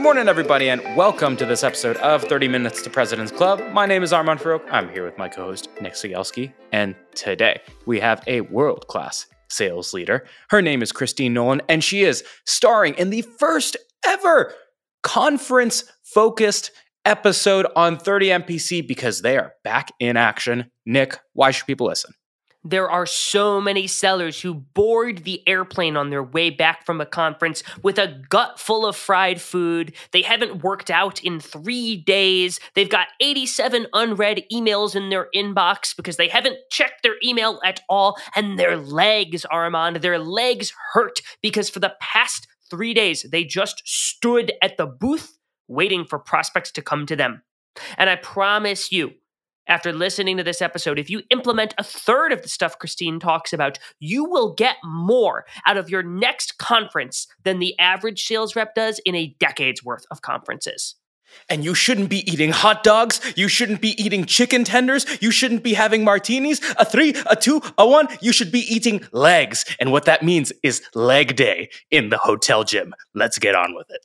Good morning, everybody, and welcome to this episode of 30 Minutes to President's Club. My name is Armand Farrokh. I'm here with my co host, Nick Cegelski, and today we have a world class sales leader. Her name is Christine Nolan, and she is starring in the first ever conference focused episode on 30 MPC because they are back in action. Nick, why should people listen? There are so many sellers who board the airplane on their way back from a conference with a gut full of fried food. They haven't worked out in three days. They've got 87 unread emails in their inbox because they haven't checked their email at all. And their legs, Armand, their legs hurt because for the past three days, they just stood at the booth waiting for prospects to come to them. And I promise you, after listening to this episode, if you implement a third of the stuff Christine talks about, you will get more out of your next conference than the average sales rep does in a decade's worth of conferences. And you shouldn't be eating hot dogs. You shouldn't be eating chicken tenders. You shouldn't be having martinis. A three, a two, a one. You should be eating legs. And what that means is leg day in the hotel gym. Let's get on with it.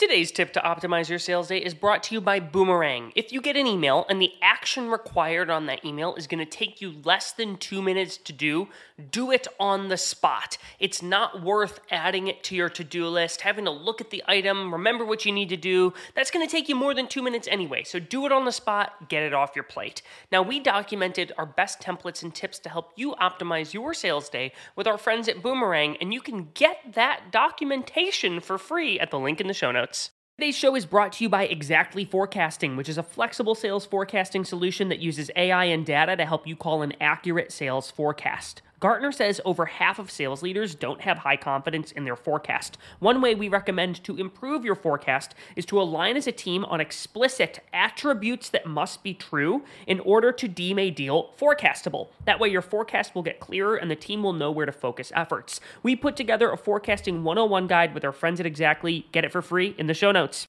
Today's tip to optimize your sales day is brought to you by Boomerang. If you get an email and the action required on that email is going to take you less than two minutes to do, do it on the spot. It's not worth adding it to your to do list, having to look at the item, remember what you need to do. That's going to take you more than two minutes anyway. So do it on the spot, get it off your plate. Now, we documented our best templates and tips to help you optimize your sales day with our friends at Boomerang, and you can get that documentation for free at the link in the show notes. Today's show is brought to you by Exactly Forecasting, which is a flexible sales forecasting solution that uses AI and data to help you call an accurate sales forecast. Gartner says over half of sales leaders don't have high confidence in their forecast. One way we recommend to improve your forecast is to align as a team on explicit attributes that must be true in order to deem a deal forecastable. That way, your forecast will get clearer and the team will know where to focus efforts. We put together a forecasting 101 guide with our friends at Exactly. Get it for free in the show notes.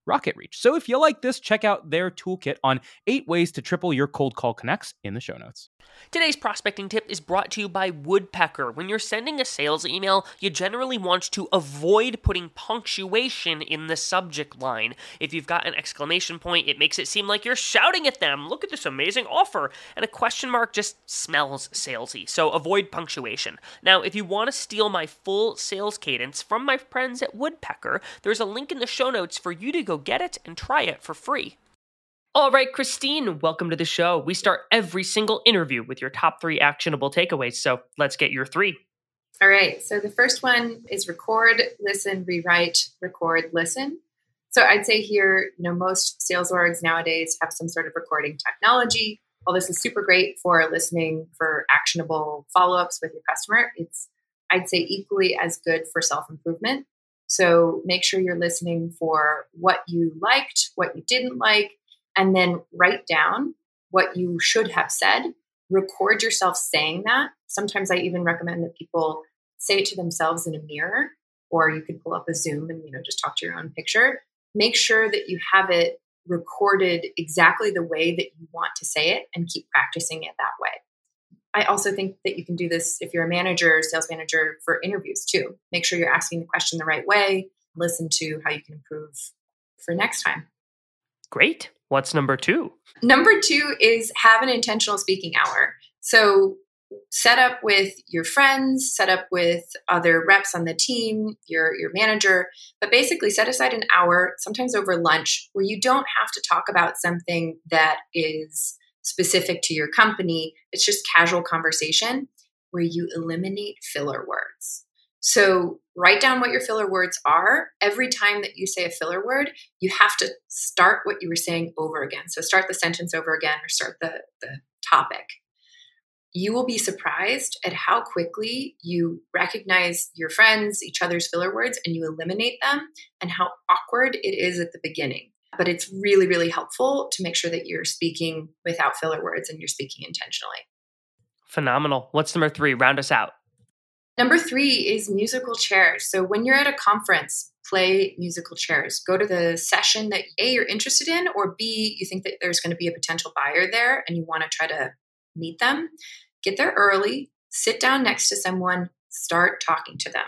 RocketReach. So if you like this, check out their toolkit on eight ways to triple your cold call connects in the show notes. Today's prospecting tip is brought to you by Woodpecker. When you're sending a sales email, you generally want to avoid putting punctuation in the subject line. If you've got an exclamation point, it makes it seem like you're shouting at them, look at this amazing offer. And a question mark just smells salesy. So avoid punctuation. Now, if you want to steal my full sales cadence from my friends at Woodpecker, there's a link in the show notes for you to go get it and try it for free. All right, Christine, welcome to the show. We start every single interview with your top three actionable takeaways. So let's get your three. All right. So the first one is record, listen, rewrite, record, listen. So I'd say here, you know, most sales orgs nowadays have some sort of recording technology. While this is super great for listening for actionable follow ups with your customer, it's, I'd say, equally as good for self improvement. So make sure you're listening for what you liked, what you didn't like, and then write down what you should have said. Record yourself saying that. Sometimes I even recommend that people say it to themselves in a mirror, or you could pull up a Zoom and you know just talk to your own picture. Make sure that you have it recorded exactly the way that you want to say it and keep practicing it that way. I also think that you can do this if you're a manager, sales manager for interviews too. Make sure you're asking the question the right way, listen to how you can improve for next time. Great. What's number two? Number two is have an intentional speaking hour. So set up with your friends, set up with other reps on the team, your your manager, but basically set aside an hour, sometimes over lunch, where you don't have to talk about something that is specific to your company. It's just casual conversation where you eliminate filler words. So write down what your filler words are. Every time that you say a filler word, you have to start what you were saying over again. So start the sentence over again or start the, the topic. You will be surprised at how quickly you recognize your friends, each other's filler words, and you eliminate them, and how awkward it is at the beginning. But it's really, really helpful to make sure that you're speaking without filler words and you're speaking intentionally. Phenomenal. What's number three? Round us out. Number three is musical chairs. So when you're at a conference, play musical chairs. Go to the session that A, you're interested in, or B, you think that there's going to be a potential buyer there and you want to try to meet them. Get there early, sit down next to someone, start talking to them.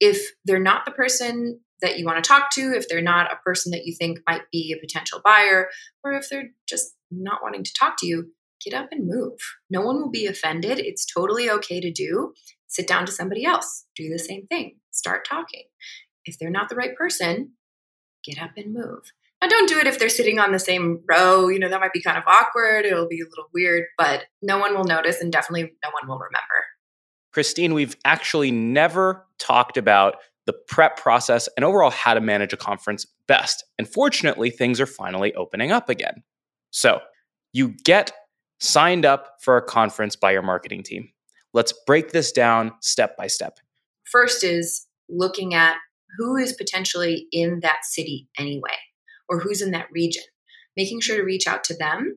If they're not the person that you want to talk to, if they're not a person that you think might be a potential buyer, or if they're just not wanting to talk to you, get up and move. No one will be offended. It's totally okay to do. Sit down to somebody else, do the same thing, start talking. If they're not the right person, get up and move. Now, don't do it if they're sitting on the same row. You know, that might be kind of awkward. It'll be a little weird, but no one will notice and definitely no one will remember. Christine, we've actually never talked about the prep process and overall how to manage a conference best. And fortunately, things are finally opening up again. So, you get signed up for a conference by your marketing team. Let's break this down step by step. First is looking at who is potentially in that city anyway, or who's in that region, making sure to reach out to them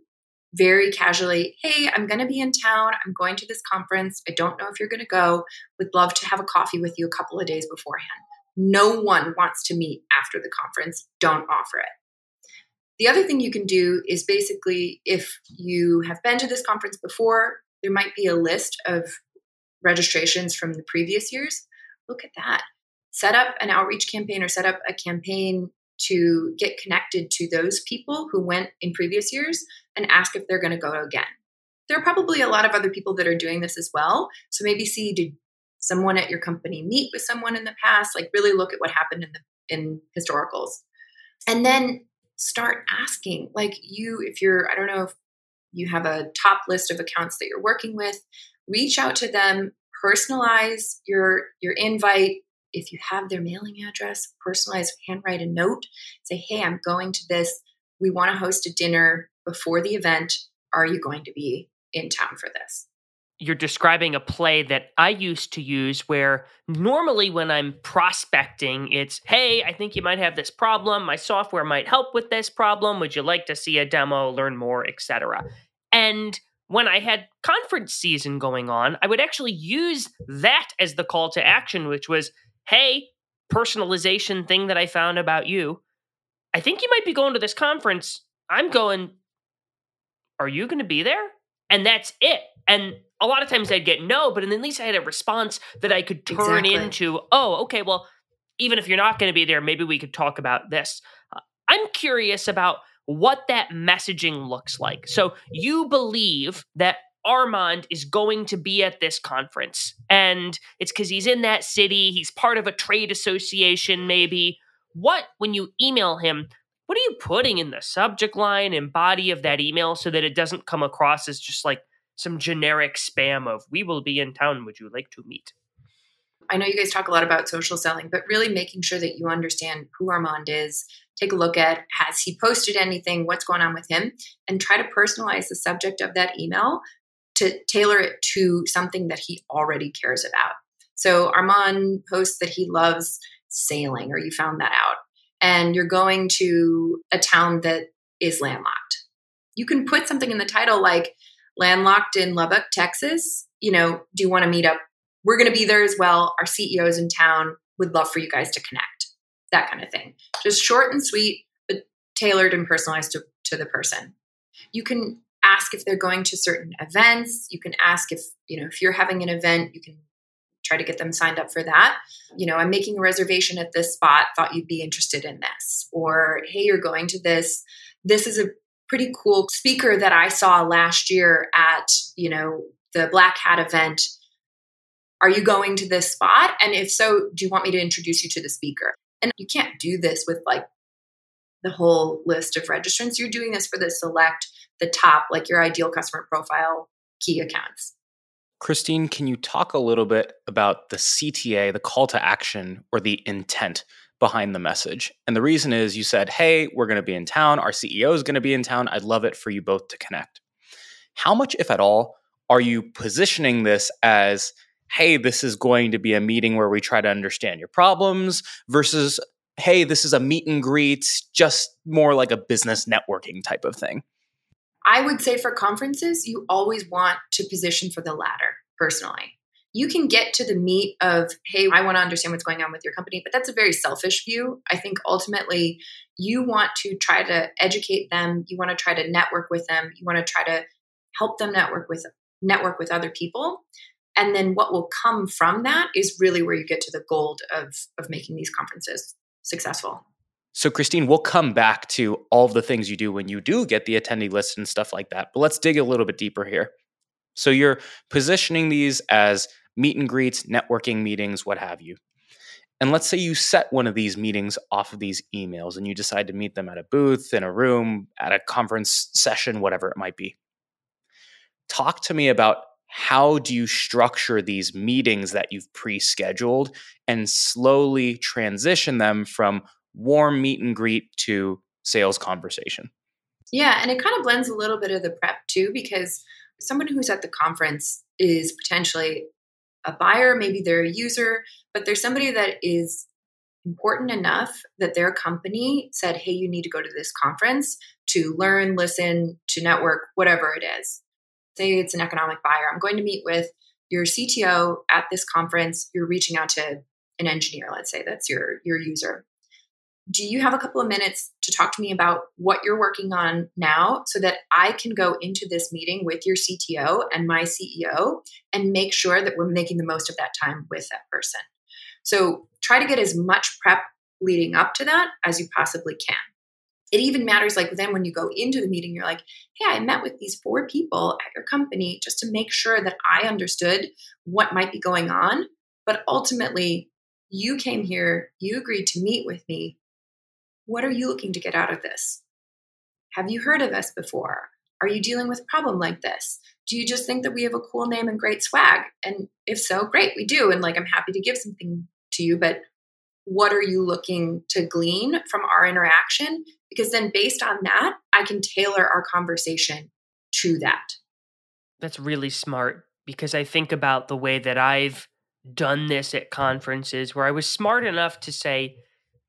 very casually, hey, I'm going to be in town. I'm going to this conference. I don't know if you're going to go. Would love to have a coffee with you a couple of days beforehand. No one wants to meet after the conference. Don't offer it. The other thing you can do is basically if you have been to this conference before, there might be a list of registrations from the previous years. Look at that. Set up an outreach campaign or set up a campaign to get connected to those people who went in previous years and ask if they're going to go again. There are probably a lot of other people that are doing this as well. So maybe see did someone at your company meet with someone in the past? Like really look at what happened in the in historicals. And then start asking. Like you if you're I don't know if you have a top list of accounts that you're working with, reach out to them, personalize your your invite. If you have their mailing address, personalize, handwrite a note. Say, hey, I'm going to this. We want to host a dinner before the event. Are you going to be in town for this? you're describing a play that I used to use where normally when I'm prospecting, it's, hey, I think you might have this problem. My software might help with this problem. Would you like to see a demo, learn more, etc. And when I had conference season going on, I would actually use that as the call to action, which was, hey, personalization thing that I found about you. I think you might be going to this conference. I'm going, are you going to be there? And that's it. And a lot of times I'd get no, but at least I had a response that I could turn exactly. into, oh, okay, well, even if you're not going to be there, maybe we could talk about this. Uh, I'm curious about what that messaging looks like. So you believe that Armand is going to be at this conference, and it's because he's in that city, he's part of a trade association, maybe. What, when you email him, what are you putting in the subject line and body of that email so that it doesn't come across as just like some generic spam of we will be in town. Would you like to meet? I know you guys talk a lot about social selling but really making sure that you understand who armand is. Take a look at has he posted anything? What's going on with him? And try to personalize the subject of that email to tailor it to something that he already cares about so armand posts that he loves sailing or you found that out and you're going to a town that is landlocked you can put something in the title like landlocked in Lubbock, Texas, you know, do you want to meet up we're going to be there as well. Our CEO's in town. Would love for you guys to connect. That kind of thing. Just short and sweet, but tailored and personalized to, to the person. You can ask if they're going to certain events. You can ask if, you know, if you're having an event, you can try to get them signed up for that. You know, I'm making a reservation at this spot, thought you'd be interested in this. Or, hey, you're going to this. This is a pretty cool speaker that I saw last year at, you know, the Black Hat event. Are you going to this spot? And if so, do you want me to introduce you to the speaker? And you can't do this with like the whole list of registrants. You're doing this for the select, the top, like your ideal customer profile key accounts. Christine, can you talk a little bit about the CTA, the call to action, or the intent behind the message? And the reason is you said, hey, we're going to be in town. Our CEO is going to be in town. I'd love it for you both to connect. How much, if at all, are you positioning this as, hey, this is going to be a meeting where we try to understand your problems versus, hey, this is a meet and greet, just more like a business networking type of thing? I would say for conferences, you always want to position for the latter, personally. You can get to the meat of, hey, I want to understand what's going on with your company, but that's a very selfish view. I think ultimately you want to try to educate them, you want to try to network with them, you want to try to help them network with network with other people. And then what will come from that is really where you get to the gold of of making these conferences successful. So, Christine, we'll come back to all the things you do when you do get the attendee list and stuff like that. But let's dig a little bit deeper here. So, you're positioning these as meet and greets, networking meetings, what have you. And let's say you set one of these meetings off of these emails and you decide to meet them at a booth, in a room, at a conference session, whatever it might be. Talk to me about how do you structure these meetings that you've pre-scheduled and slowly transition them from warm meet and greet to sales conversation. Yeah, and it kind of blends a little bit of the prep too, because someone who's at the conference is potentially a buyer, maybe they're a user, but there's somebody that is important enough that their company said, hey, you need to go to this conference to learn, listen, to network, whatever it is. Say it's an economic buyer. I'm going to meet with your CTO at this conference. You're reaching out to an engineer, let's say that's your your user do you have a couple of minutes to talk to me about what you're working on now so that I can go into this meeting with your CTO and my CEO and make sure that we're making the most of that time with that person? So try to get as much prep leading up to that as you possibly can. It even matters like then when you go into the meeting, you're like, hey, I met with these four people at your company just to make sure that I understood what might be going on. But ultimately, you came here, you agreed to meet with me what are you looking to get out of this? Have you heard of us before? Are you dealing with a problem like this? Do you just think that we have a cool name and great swag? And if so, great, we do. And like, I'm happy to give something to you, but what are you looking to glean from our interaction? Because then, based on that, I can tailor our conversation to that. That's really smart because I think about the way that I've done this at conferences where I was smart enough to say,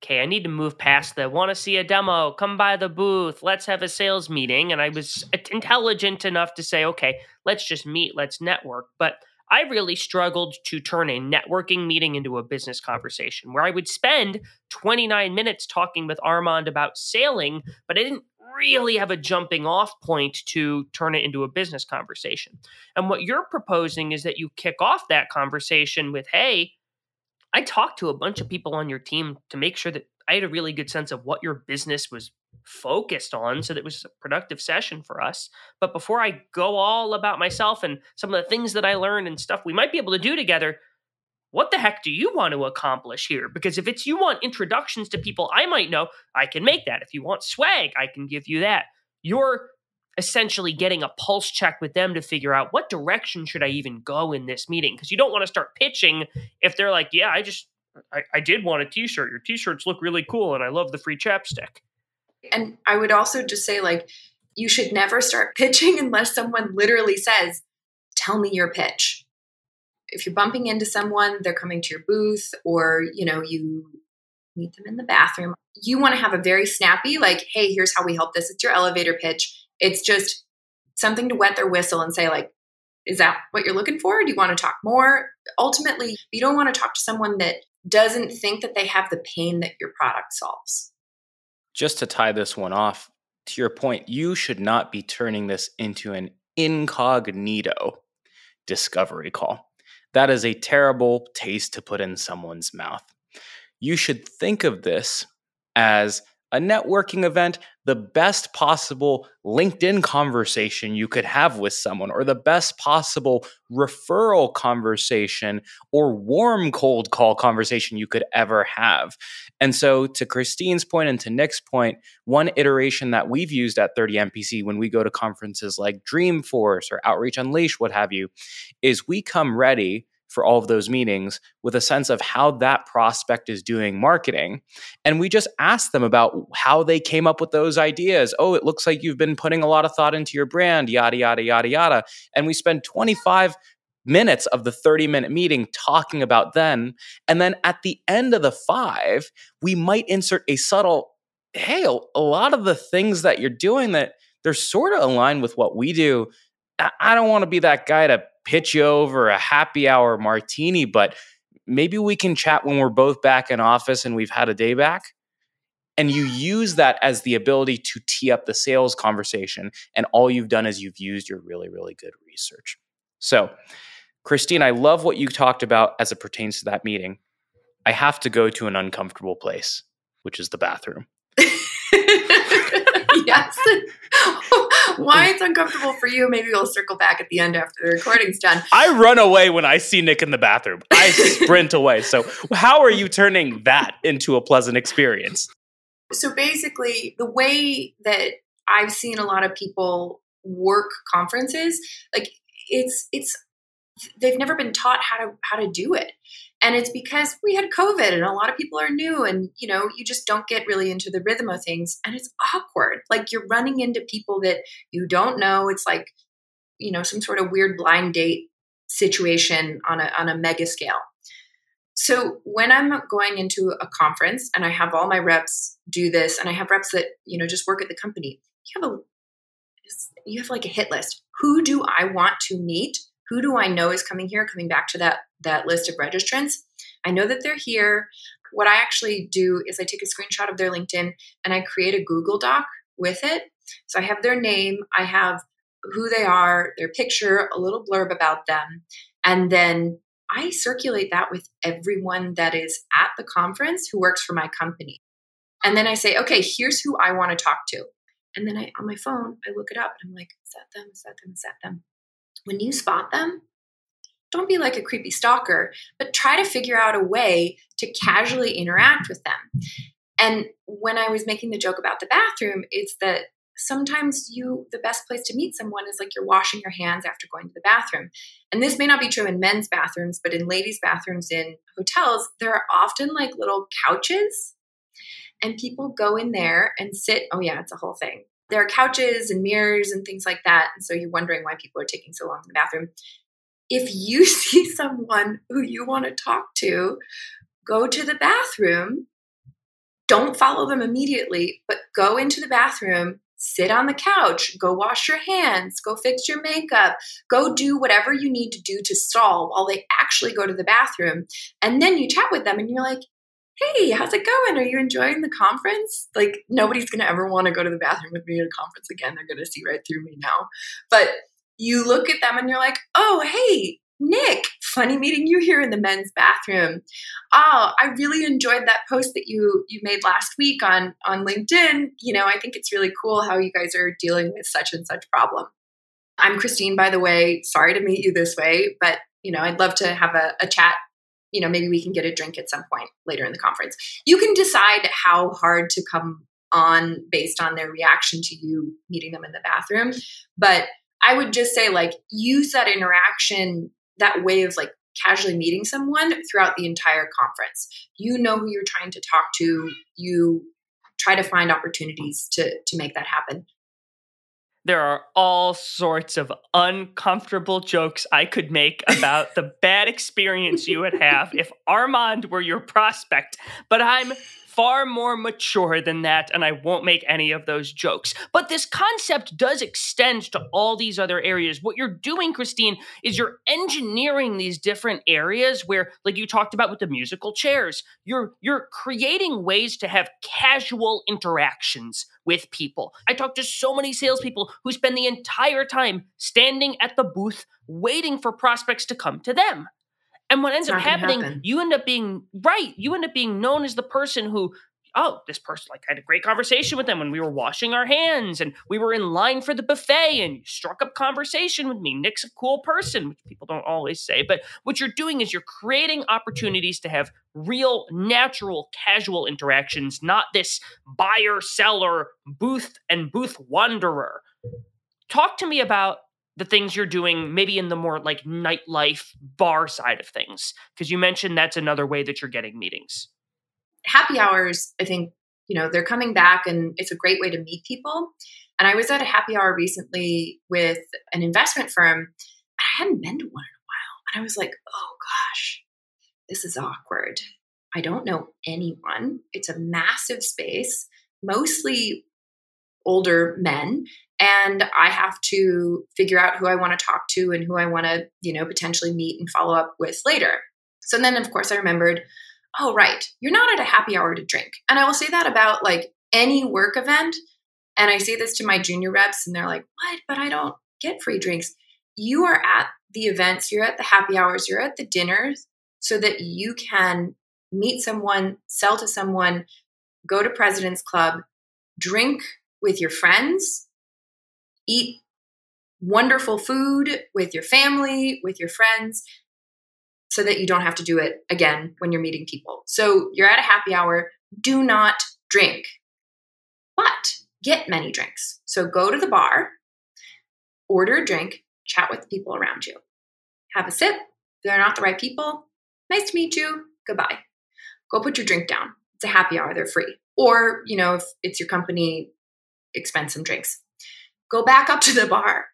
okay, I need to move past the want to see a demo, come by the booth, let's have a sales meeting. And I was intelligent enough to say, okay, let's just meet, let's network. But I really struggled to turn a networking meeting into a business conversation where I would spend 29 minutes talking with Armand about sailing, but I didn't really have a jumping off point to turn it into a business conversation. And what you're proposing is that you kick off that conversation with, hey, I talked to a bunch of people on your team to make sure that I had a really good sense of what your business was focused on so that it was a productive session for us. But before I go all about myself and some of the things that I learned and stuff we might be able to do together, what the heck do you want to accomplish here? Because if it's you want introductions to people I might know, I can make that. If you want swag, I can give you that. Your essentially getting a pulse check with them to figure out what direction should I even go in this meeting because you don't want to start pitching if they're like, yeah, I just I, I did want a t-shirt. Your t-shirts look really cool and I love the free chapstick. And I would also just say like you should never start pitching unless someone literally says, "Tell me your pitch." If you're bumping into someone, they're coming to your booth or, you know, you meet them in the bathroom. You want to have a very snappy like, "Hey, here's how we help this." It's your elevator pitch it's just something to wet their whistle and say, like, Is that what you're looking for? Do you want to talk more? Ultimately, you don't want to talk to someone that doesn't think that they have the pain that your product solves. Just to tie this one off, to your point, you should not be turning this into an incognito discovery call. That is a terrible taste to put in someone's mouth. You should think of this as a networking event, the best possible LinkedIn conversation you could have with someone, or the best possible referral conversation or warm cold call conversation you could ever have. And so, to Christine's point and to Nick's point, one iteration that we've used at 30 MPC when we go to conferences like Dreamforce or Outreach Unleashed, what have you, is we come ready for all of those meetings with a sense of how that prospect is doing marketing. And we just ask them about how they came up with those ideas. Oh, it looks like you've been putting a lot of thought into your brand, yada, yada, yada, yada. And we spend 25 minutes of the 30 minute meeting talking about them. And then at the end of the five, we might insert a subtle, hey, a lot of the things that you're doing that they're sort of aligned with what we do. I don't want to be that guy to pitch you over a happy hour martini, but maybe we can chat when we're both back in office and we've had a day back. And you use that as the ability to tee up the sales conversation. And all you've done is you've used your really, really good research. So, Christine, I love what you talked about as it pertains to that meeting. I have to go to an uncomfortable place, which is the bathroom. yes. Why it's uncomfortable for you, maybe we'll circle back at the end after the recording's done. I run away when I see Nick in the bathroom. I sprint away. So, how are you turning that into a pleasant experience? So, basically, the way that I've seen a lot of people work conferences, like it's it's they've never been taught how to how to do it. And it's because we had covid and a lot of people are new and you know you just don't get really into the rhythm of things. And it's awkward. Like you're running into people that you don't know. It's like you know some sort of weird blind date situation on a on a mega scale. So when i'm going into a conference and i have all my reps do this and i have reps that you know just work at the company you have a you have like a hit list. Who do i want to meet who do I know is coming here? Coming back to that that list of registrants, I know that they're here. What I actually do is I take a screenshot of their LinkedIn and I create a Google Doc with it. So I have their name, I have who they are, their picture, a little blurb about them, and then I circulate that with everyone that is at the conference who works for my company. And then I say, okay, here's who I want to talk to. And then I on my phone, I look it up and I'm like, is that them? Is that them? Is that them? When you spot them, don't be like a creepy stalker, but try to figure out a way to casually interact with them. And when I was making the joke about the bathroom, it's that sometimes you the best place to meet someone is like you're washing your hands after going to the bathroom. And this may not be true in men's bathrooms, but in ladies' bathrooms in hotels, there are often like little couches and people go in there and sit. Oh yeah, it's a whole thing there are couches and mirrors and things like that. And so you're wondering why people are taking so long in the bathroom. If you see someone who you want to talk to, go to the bathroom. Don't follow them immediately, but go into the bathroom, sit on the couch, go wash your hands, go fix your makeup, go do whatever you need to do to stall while they actually go to the bathroom. And then you chat with them and you're like, hey, how's it going? Are you enjoying the conference? Like, nobody's going to ever want to go to the bathroom with me at a conference again. They're going to see right through me now. But you look at them and you're like, oh, hey, Nick, funny meeting you here in the men's bathroom. Oh, I really enjoyed that post that you you made last week on on LinkedIn. You know, I think it's really cool how you guys are dealing with such and such problem. I'm Christine, by the way. Sorry to meet you this way, but you know, I'd love to have a, a chat you know, maybe we can get a drink at some point later in the conference. You can decide how hard to come on based on their reaction to you meeting them in the bathroom. But I would just say, like, use that interaction, that way of like casually meeting someone throughout the entire conference. You know who you're trying to talk to. You try to find opportunities to to make that happen. There are all sorts of uncomfortable jokes I could make about the bad experience you would have if Armand were your prospect, but I'm far more mature than that, and I won't make any of those jokes. But this concept does extend to all these other areas. What you're doing, Christine, is you're engineering these different areas where, like you talked about with the musical chairs, you're you're creating ways to have casual interactions with people. I talk to so many salespeople who spend the entire time standing at the booth waiting for prospects to come to them. And what ends up happening, happen. you end up being right. You end up being known as the person who, oh, this person, like, I had a great conversation with them when we were washing our hands and we were in line for the buffet and you struck up conversation with me. Nick's a cool person, which people don't always say. But what you're doing is you're creating opportunities to have real, natural, casual interactions, not this buyer, seller, booth, and booth wanderer. Talk to me about the things you're doing maybe in the more like nightlife bar side of things because you mentioned that's another way that you're getting meetings. Happy hours i think you know they're coming back and it's a great way to meet people. And i was at a happy hour recently with an investment firm and i hadn't been to one in a while and i was like oh gosh this is awkward. I don't know anyone. It's a massive space mostly older men and I have to figure out who I want to talk to and who I want to, you know, potentially meet and follow up with later. So then, of course, I remembered, oh, right, you're not at a happy hour to drink. And I will say that about like any work event. And I say this to my junior reps, and they're like, what? But I don't get free drinks. You are at the events, you're at the happy hours, you're at the dinners so that you can meet someone, sell to someone, go to President's Club, drink with your friends eat wonderful food with your family, with your friends, so that you don't have to do it again when you're meeting people. So you're at a happy hour, do not drink, but get many drinks. So go to the bar, order a drink, chat with the people around you. Have a sip. They're not the right people, nice to meet you. Goodbye. Go put your drink down. It's a happy hour, they're free. Or, you know, if it's your company, expense some drinks. Go back up to the bar,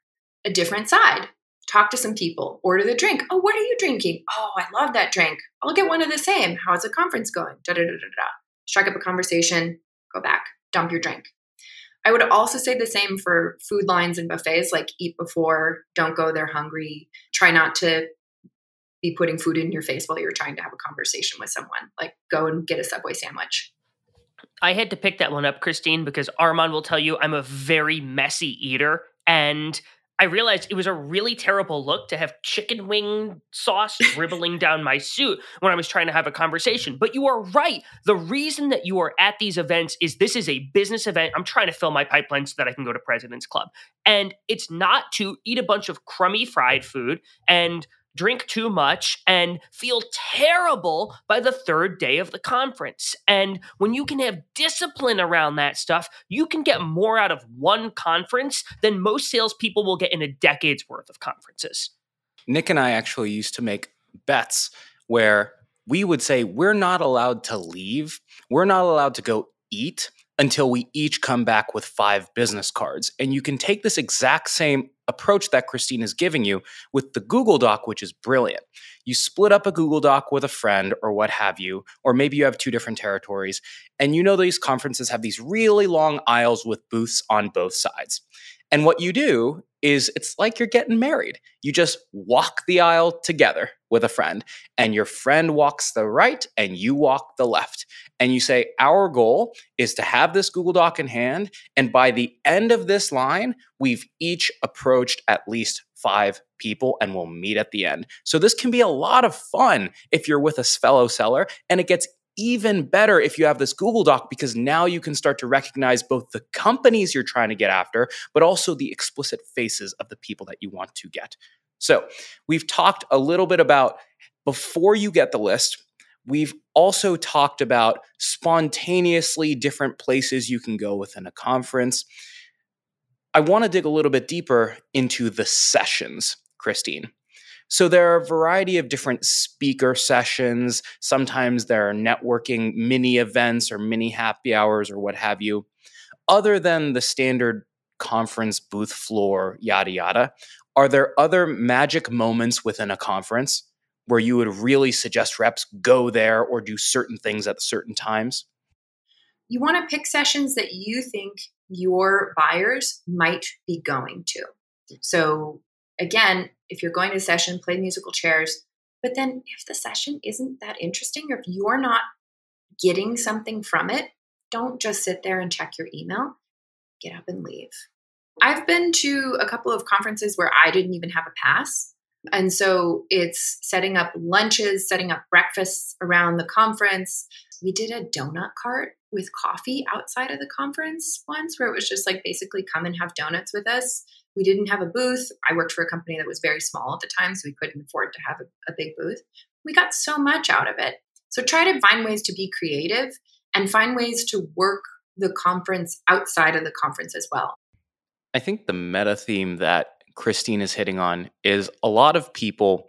a different side. Talk to some people, order the drink. Oh, what are you drinking? Oh, I love that drink. I'll get one of the same. How's the conference going? Da da da da da. Strike up a conversation, go back, dump your drink. I would also say the same for food lines and buffets like eat before, don't go there hungry. Try not to be putting food in your face while you're trying to have a conversation with someone. Like go and get a Subway sandwich. I had to pick that one up, Christine, because Armand will tell you I'm a very messy eater. And I realized it was a really terrible look to have chicken wing sauce dribbling down my suit when I was trying to have a conversation. But you are right. The reason that you are at these events is this is a business event. I'm trying to fill my pipeline so that I can go to President's Club. And it's not to eat a bunch of crummy fried food and drink too much, and feel terrible by the third day of the conference. And when you can have discipline around that stuff, you can get more out of one conference than most salespeople will get in a decade's worth of conferences. Nick and I actually used to make bets where we would say, We're not allowed to leave. We're not allowed to go eat until we each come back with five business cards. And you can take this exact same approach that Christine is giving you with the Google Doc, which is brilliant. You split up a Google Doc with a friend or what have you, or maybe you have two different territories, and you know these conferences have these really long aisles with booths on both sides. And what you do is it's like you're getting married. You just walk the aisle together with a friend, and your friend walks the right and you walk the left. And you say, Our goal is to have this Google Doc in hand. And by the end of this line, we've each approached at least five people and we'll meet at the end. So this can be a lot of fun if you're with a fellow seller, and it gets even better if you have this Google Doc because now you can start to recognize both the companies you're trying to get after, but also the explicit faces of the people that you want to get. So, we've talked a little bit about before you get the list, we've also talked about spontaneously different places you can go within a conference. I want to dig a little bit deeper into the sessions, Christine. So there are a variety of different speaker sessions. Sometimes there are networking mini events or mini happy hours or what have you. Other than the standard conference booth floor, yada, yada, are there other magic moments within a conference where you would really suggest reps go there or do certain things at certain times? you want to pick sessions that you think your buyers might be going to. So, again, if you're going to a session, play musical chairs. But then, if the session isn't that interesting, or if you're not getting something from it, don't just sit there and check your email. Get up and leave. I've been to a couple of conferences where I didn't even have a pass. And so it's setting up lunches, setting up breakfasts around the conference. We did a donut cart with coffee outside of the conference once where it was just like basically come and have donuts with us. We didn't have a booth. I worked for a company that was very small at the time, so we couldn't afford to have a, a big booth. We got so much out of it. So try to find ways to be creative and find ways to work the conference outside of the conference as well. I think the meta theme that Christine is hitting on is a lot of people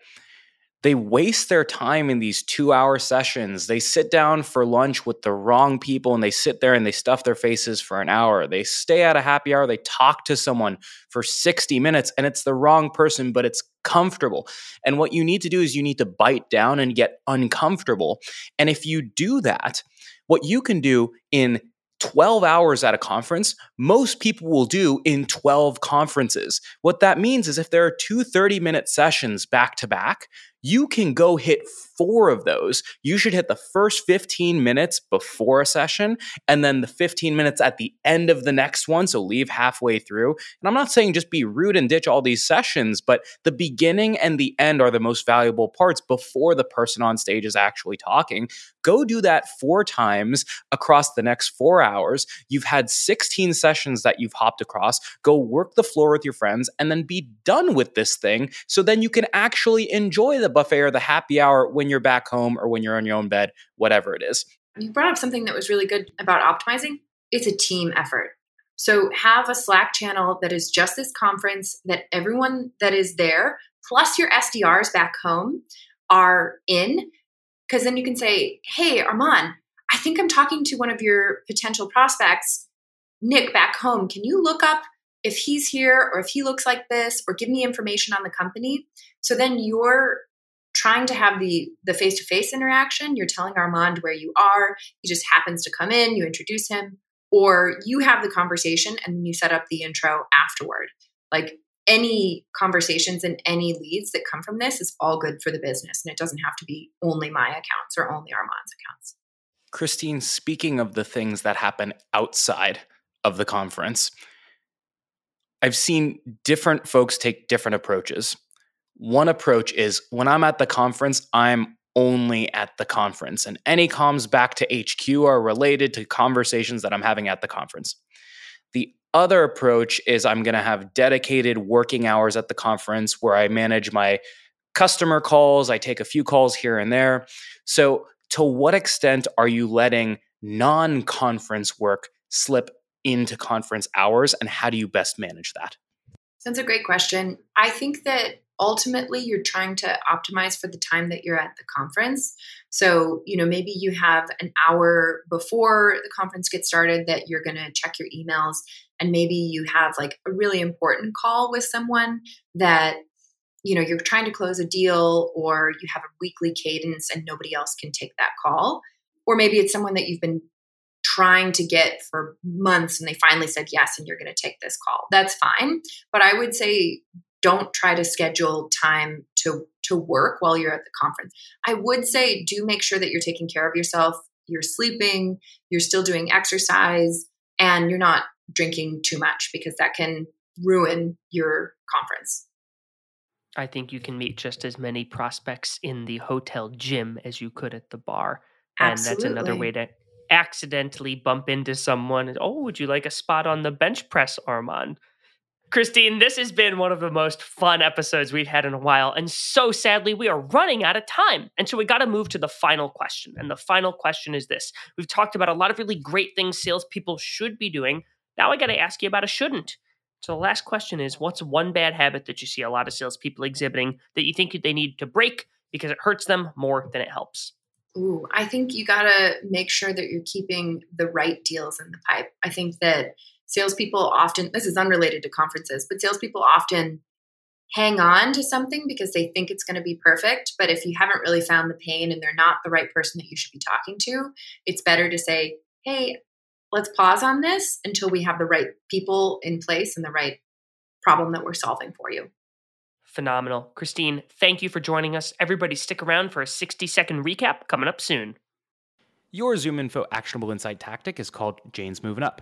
they waste their time in these two hour sessions. They sit down for lunch with the wrong people and they sit there and they stuff their faces for an hour. They stay at a happy hour, they talk to someone for 60 minutes and it's the wrong person, but it's comfortable. And what you need to do is you need to bite down and get uncomfortable. And if you do that, what you can do in 12 hours at a conference, most people will do in 12 conferences. What that means is if there are two 30 minute sessions back to back, you can go hit four of those. You should hit the first 15 minutes before a session and then the 15 minutes at the end of the next one. So leave halfway through. And I'm not saying just be rude and ditch all these sessions, but the beginning and the end are the most valuable parts before the person on stage is actually talking. Go do that four times across the next four hours. You've had 16 sessions that you've hopped across. Go work the floor with your friends and then be done with this thing so then you can actually enjoy the the buffet or the happy hour when you're back home or when you're on your own bed, whatever it is. You brought up something that was really good about optimizing. It's a team effort. So have a Slack channel that is just this conference that everyone that is there, plus your SDRs back home, are in. Because then you can say, hey, Armand, I think I'm talking to one of your potential prospects, Nick, back home. Can you look up if he's here or if he looks like this or give me information on the company? So then you're trying to have the the face-to-face interaction. You're telling armand where you are. He just happens to come in. You introduce him. Or you have the conversation and you set up the intro afterward. Like any conversations and any leads that come from this is all good for the business. And it doesn't have to be only my accounts or only armand's accounts. Christine speaking of the things that happen outside of the conference i've seen different folks take different approaches one approach is when I'm at the conference, I'm only at the conference, and any comms back to HQ are related to conversations that I'm having at the conference. The other approach is I'm going to have dedicated working hours at the conference where I manage my customer calls, I take a few calls here and there. So, to what extent are you letting non conference work slip into conference hours, and how do you best manage that? That's a great question. I think that ultimately you're trying to optimize for the time that you're at the conference. So, you know, maybe you have an hour before the conference gets started that you're going to check your emails and maybe you have like a really important call with someone that you know, you're trying to close a deal or you have a weekly cadence and nobody else can take that call. Or maybe it's someone that you've been trying to get for months and they finally said yes and you're going to take this call. That's fine. But I would say don't try to schedule time to to work while you're at the conference. I would say do make sure that you're taking care of yourself. You're sleeping, you're still doing exercise, and you're not drinking too much because that can ruin your conference. I think you can meet just as many prospects in the hotel gym as you could at the bar. And that's another way to accidentally bump into someone. Oh, would you like a spot on the bench press, Armand? Christine, this has been one of the most fun episodes we've had in a while. And so sadly, we are running out of time. And so we got to move to the final question. And the final question is this We've talked about a lot of really great things salespeople should be doing. Now I got to ask you about a shouldn't. So the last question is what's one bad habit that you see a lot of salespeople exhibiting that you think they need to break because it hurts them more than it helps? Ooh, I think you got to make sure that you're keeping the right deals in the pipe. I think that salespeople often, this is unrelated to conferences, but salespeople often hang on to something because they think it's going to be perfect. But if you haven't really found the pain and they're not the right person that you should be talking to, it's better to say, hey, let's pause on this until we have the right people in place and the right problem that we're solving for you. Phenomenal. Christine, thank you for joining us. Everybody, stick around for a 60 second recap coming up soon. Your ZoomInfo actionable insight tactic is called Jane's Moving Up.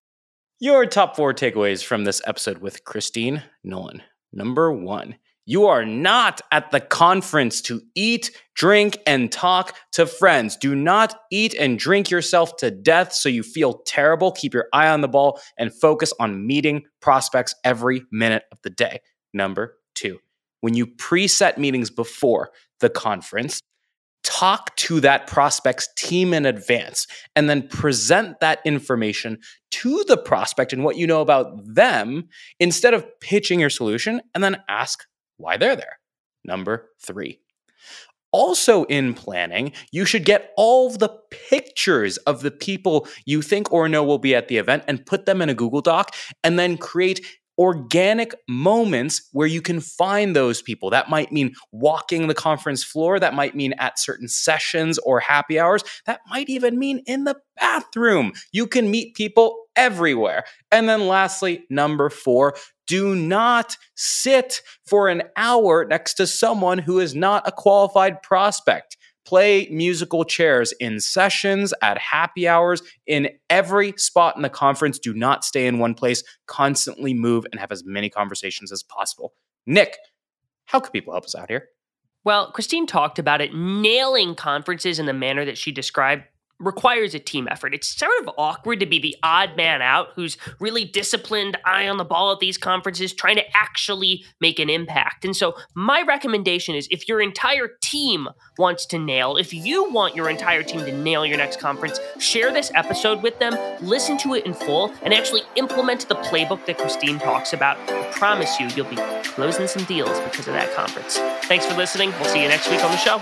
Your top four takeaways from this episode with Christine Nolan. Number one, you are not at the conference to eat, drink, and talk to friends. Do not eat and drink yourself to death so you feel terrible. Keep your eye on the ball and focus on meeting prospects every minute of the day. Number two, when you preset meetings before the conference, talk to that prospect's team in advance and then present that information to the prospect and what you know about them instead of pitching your solution and then ask why they're there. Number three. Also, in planning, you should get all the pictures of the people you think or know will be at the event and put them in a Google Doc and then create organic moments where you can find those people. That might mean walking the conference floor, that might mean at certain sessions or happy hours, that might even mean in the bathroom. You can meet people everywhere. And then lastly, number 4, do not sit for an hour next to someone who is not a qualified prospect play musical chairs in sessions, at happy hours, in every spot in the conference. Do not stay in one place. Constantly move and have as many conversations as possible. Nick, how can people help us out here? Well, Christine talked about it, nailing conferences in the manner that she described requires a team effort. It's sort of awkward to be the odd man out who's really disciplined, eye on the ball at these conferences, trying to actually make an impact. And so, my recommendation is if your entire team wants to nail, if you want your entire team to nail your next conference, share this episode with them, listen to it in full, and actually implement the playbook that Christine talks about. I promise you, you'll be closing some deals because of that conference. Thanks for listening. We'll see you next week on the show.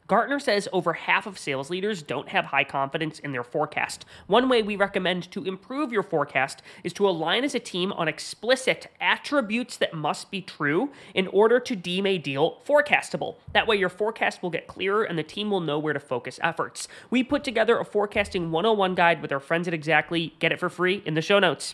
Gartner says over half of sales leaders don't have high confidence in their forecast. One way we recommend to improve your forecast is to align as a team on explicit attributes that must be true in order to deem a deal forecastable. That way, your forecast will get clearer and the team will know where to focus efforts. We put together a forecasting 101 guide with our friends at Xactly. Get it for free in the show notes.